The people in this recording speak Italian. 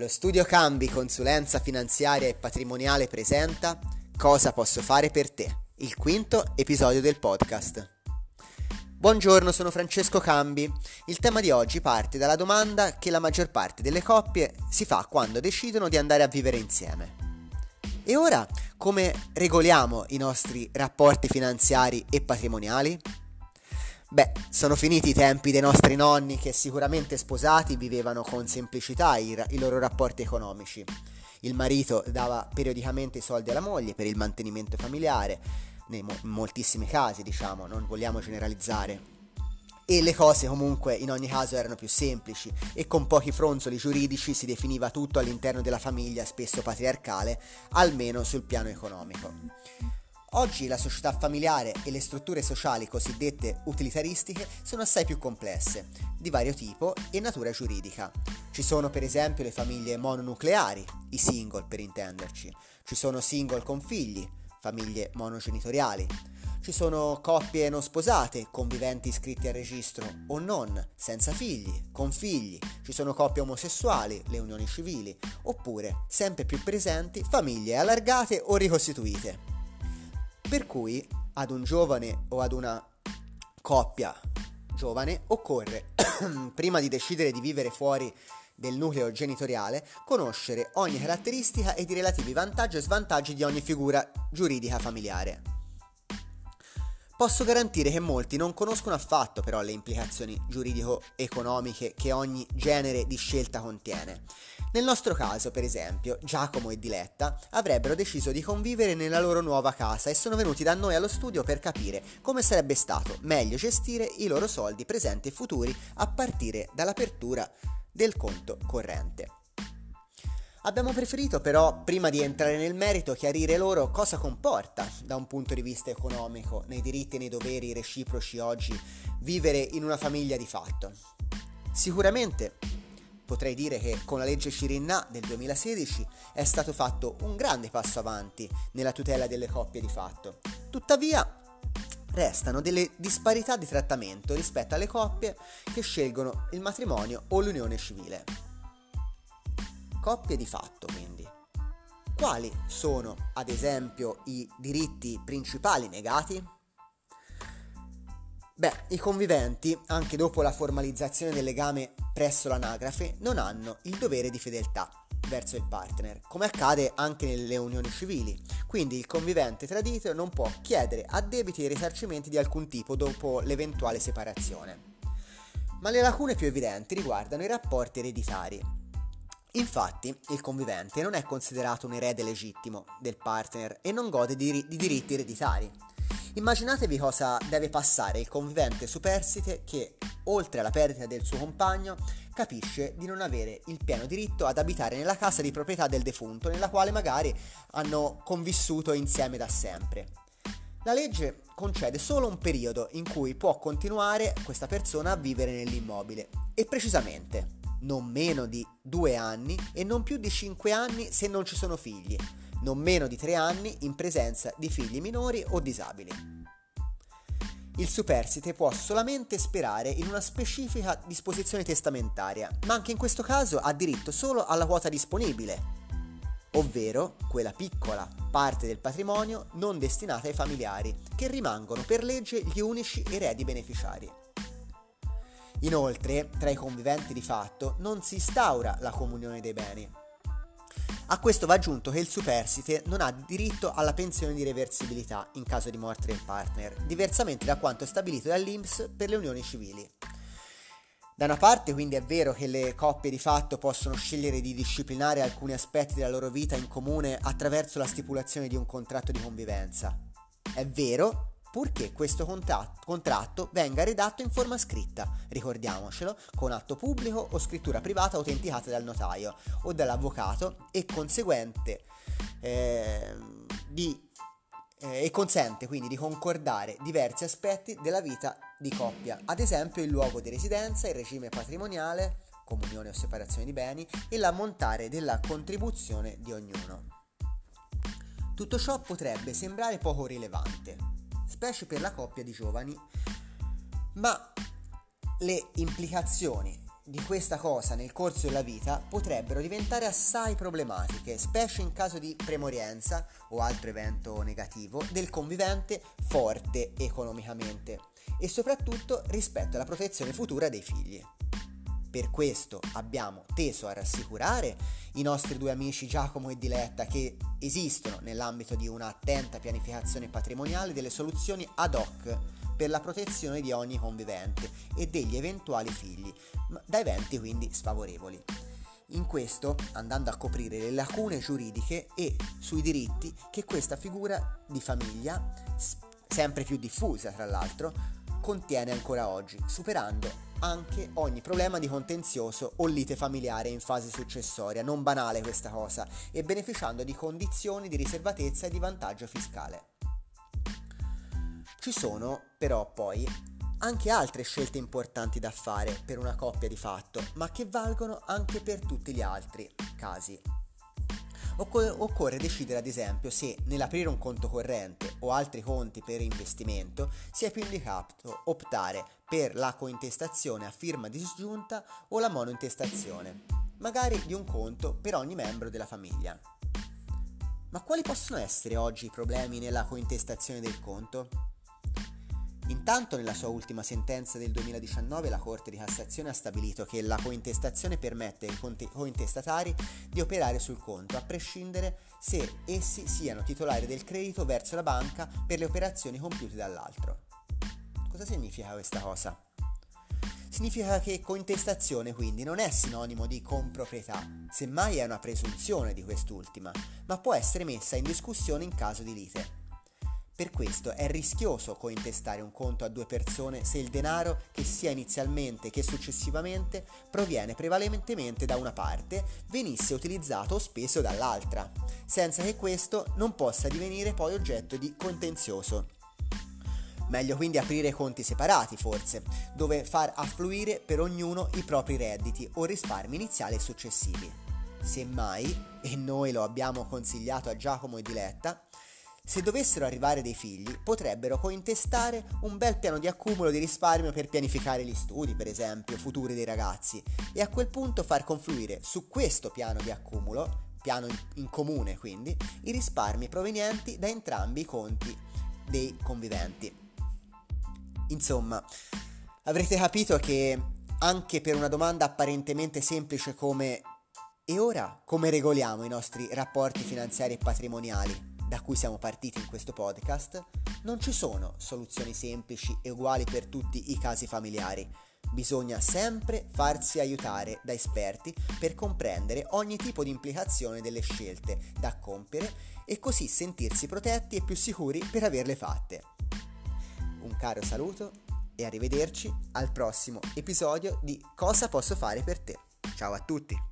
Lo studio Cambi Consulenza Finanziaria e Patrimoniale presenta Cosa posso fare per te? Il quinto episodio del podcast. Buongiorno, sono Francesco Cambi. Il tema di oggi parte dalla domanda che la maggior parte delle coppie si fa quando decidono di andare a vivere insieme. E ora, come regoliamo i nostri rapporti finanziari e patrimoniali? Beh, sono finiti i tempi dei nostri nonni che sicuramente sposati vivevano con semplicità i, i loro rapporti economici. Il marito dava periodicamente i soldi alla moglie per il mantenimento familiare, in moltissimi casi diciamo, non vogliamo generalizzare. E le cose comunque in ogni caso erano più semplici e con pochi fronzoli giuridici si definiva tutto all'interno della famiglia spesso patriarcale, almeno sul piano economico. Oggi la società familiare e le strutture sociali cosiddette utilitaristiche sono assai più complesse, di vario tipo e natura giuridica. Ci sono per esempio le famiglie mononucleari, i single per intenderci, ci sono single con figli, famiglie monogenitoriali, ci sono coppie non sposate, conviventi iscritti al registro o non, senza figli, con figli, ci sono coppie omosessuali, le unioni civili, oppure, sempre più presenti, famiglie allargate o ricostituite. Per cui ad un giovane o ad una coppia giovane occorre, prima di decidere di vivere fuori del nucleo genitoriale, conoscere ogni caratteristica ed i relativi vantaggi e svantaggi di ogni figura giuridica familiare. Posso garantire che molti non conoscono affatto però le implicazioni giuridico-economiche che ogni genere di scelta contiene nel nostro caso, per esempio, Giacomo e Diletta avrebbero deciso di convivere nella loro nuova casa e sono venuti da noi allo studio per capire come sarebbe stato meglio gestire i loro soldi presenti e futuri a partire dall'apertura del conto corrente. Abbiamo preferito però, prima di entrare nel merito, chiarire loro cosa comporta, da un punto di vista economico, nei diritti e nei doveri reciproci oggi, vivere in una famiglia di fatto. Sicuramente Potrei dire che con la legge Cirinna del 2016 è stato fatto un grande passo avanti nella tutela delle coppie di fatto. Tuttavia, restano delle disparità di trattamento rispetto alle coppie che scelgono il matrimonio o l'unione civile. Coppie di fatto, quindi. Quali sono, ad esempio, i diritti principali negati? Beh, i conviventi, anche dopo la formalizzazione del legame presso l'anagrafe, non hanno il dovere di fedeltà verso il partner, come accade anche nelle unioni civili. Quindi il convivente tradito non può chiedere addebiti e risarcimenti di alcun tipo dopo l'eventuale separazione. Ma le lacune più evidenti riguardano i rapporti ereditari. Infatti, il convivente non è considerato un erede legittimo del partner e non gode di, di diritti ereditari. Immaginatevi cosa deve passare il convivente superstite che, oltre alla perdita del suo compagno, capisce di non avere il pieno diritto ad abitare nella casa di proprietà del defunto, nella quale magari hanno convissuto insieme da sempre. La legge concede solo un periodo in cui può continuare questa persona a vivere nell'immobile e precisamente non meno di due anni e non più di cinque anni se non ci sono figli, non meno di 3 anni in presenza di figli minori o disabili. Il superstite può solamente sperare in una specifica disposizione testamentaria, ma anche in questo caso ha diritto solo alla quota disponibile, ovvero quella piccola parte del patrimonio non destinata ai familiari, che rimangono per legge gli unici eredi beneficiari. Inoltre, tra i conviventi di fatto non si instaura la comunione dei beni, a questo va aggiunto che il superstite non ha diritto alla pensione di reversibilità in caso di morte del partner, diversamente da quanto stabilito dall'INPS per le unioni civili. Da una parte quindi è vero che le coppie di fatto possono scegliere di disciplinare alcuni aspetti della loro vita in comune attraverso la stipulazione di un contratto di convivenza. È vero purché questo contratto venga redatto in forma scritta, ricordiamocelo, con atto pubblico o scrittura privata autenticata dal notaio o dall'avvocato e conseguente eh, di, e consente quindi di concordare diversi aspetti della vita di coppia, ad esempio il luogo di residenza, il regime patrimoniale, comunione o separazione di beni e l'ammontare della contribuzione di ognuno. Tutto ciò potrebbe sembrare poco rilevante, specie per la coppia di giovani, ma le implicazioni di questa cosa nel corso della vita potrebbero diventare assai problematiche, specie in caso di premorienza o altro evento negativo del convivente forte economicamente e soprattutto rispetto alla protezione futura dei figli. Per questo abbiamo teso a rassicurare i nostri due amici Giacomo e Diletta che esistono nell'ambito di un'attenta pianificazione patrimoniale delle soluzioni ad hoc per la protezione di ogni convivente e degli eventuali figli, da eventi quindi sfavorevoli. In questo andando a coprire le lacune giuridiche e sui diritti che questa figura di famiglia, sempre più diffusa tra l'altro, contiene ancora oggi, superando anche ogni problema di contenzioso o lite familiare in fase successoria, non banale questa cosa, e beneficiando di condizioni di riservatezza e di vantaggio fiscale. Ci sono però poi anche altre scelte importanti da fare per una coppia di fatto, ma che valgono anche per tutti gli altri casi. Occorre decidere ad esempio se nell'aprire un conto corrente o altri conti per investimento sia più indicato optare per la cointestazione a firma disgiunta o la monointestazione, magari di un conto per ogni membro della famiglia. Ma quali possono essere oggi i problemi nella cointestazione del conto? Intanto nella sua ultima sentenza del 2019 la Corte di Cassazione ha stabilito che la cointestazione permette ai cointestatari di operare sul conto, a prescindere se essi siano titolari del credito verso la banca per le operazioni compiute dall'altro. Cosa significa questa cosa? Significa che cointestazione quindi non è sinonimo di comproprietà, semmai è una presunzione di quest'ultima, ma può essere messa in discussione in caso di lite. Per questo è rischioso cointestare un conto a due persone se il denaro, che sia inizialmente che successivamente, proviene prevalentemente da una parte, venisse utilizzato o speso dall'altra, senza che questo non possa divenire poi oggetto di contenzioso. Meglio quindi aprire conti separati, forse, dove far affluire per ognuno i propri redditi o risparmi iniziali e successivi. Semmai, e noi lo abbiamo consigliato a Giacomo e Diletta, se dovessero arrivare dei figli, potrebbero cointestare un bel piano di accumulo di risparmio per pianificare gli studi, per esempio, futuri dei ragazzi, e a quel punto far confluire su questo piano di accumulo, piano in comune quindi, i risparmi provenienti da entrambi i conti dei conviventi. Insomma, avrete capito che anche per una domanda apparentemente semplice come e ora come regoliamo i nostri rapporti finanziari e patrimoniali? Da cui siamo partiti in questo podcast, non ci sono soluzioni semplici e uguali per tutti i casi familiari. Bisogna sempre farsi aiutare da esperti per comprendere ogni tipo di implicazione delle scelte da compiere e così sentirsi protetti e più sicuri per averle fatte. Un caro saluto e arrivederci al prossimo episodio di Cosa posso fare per te. Ciao a tutti!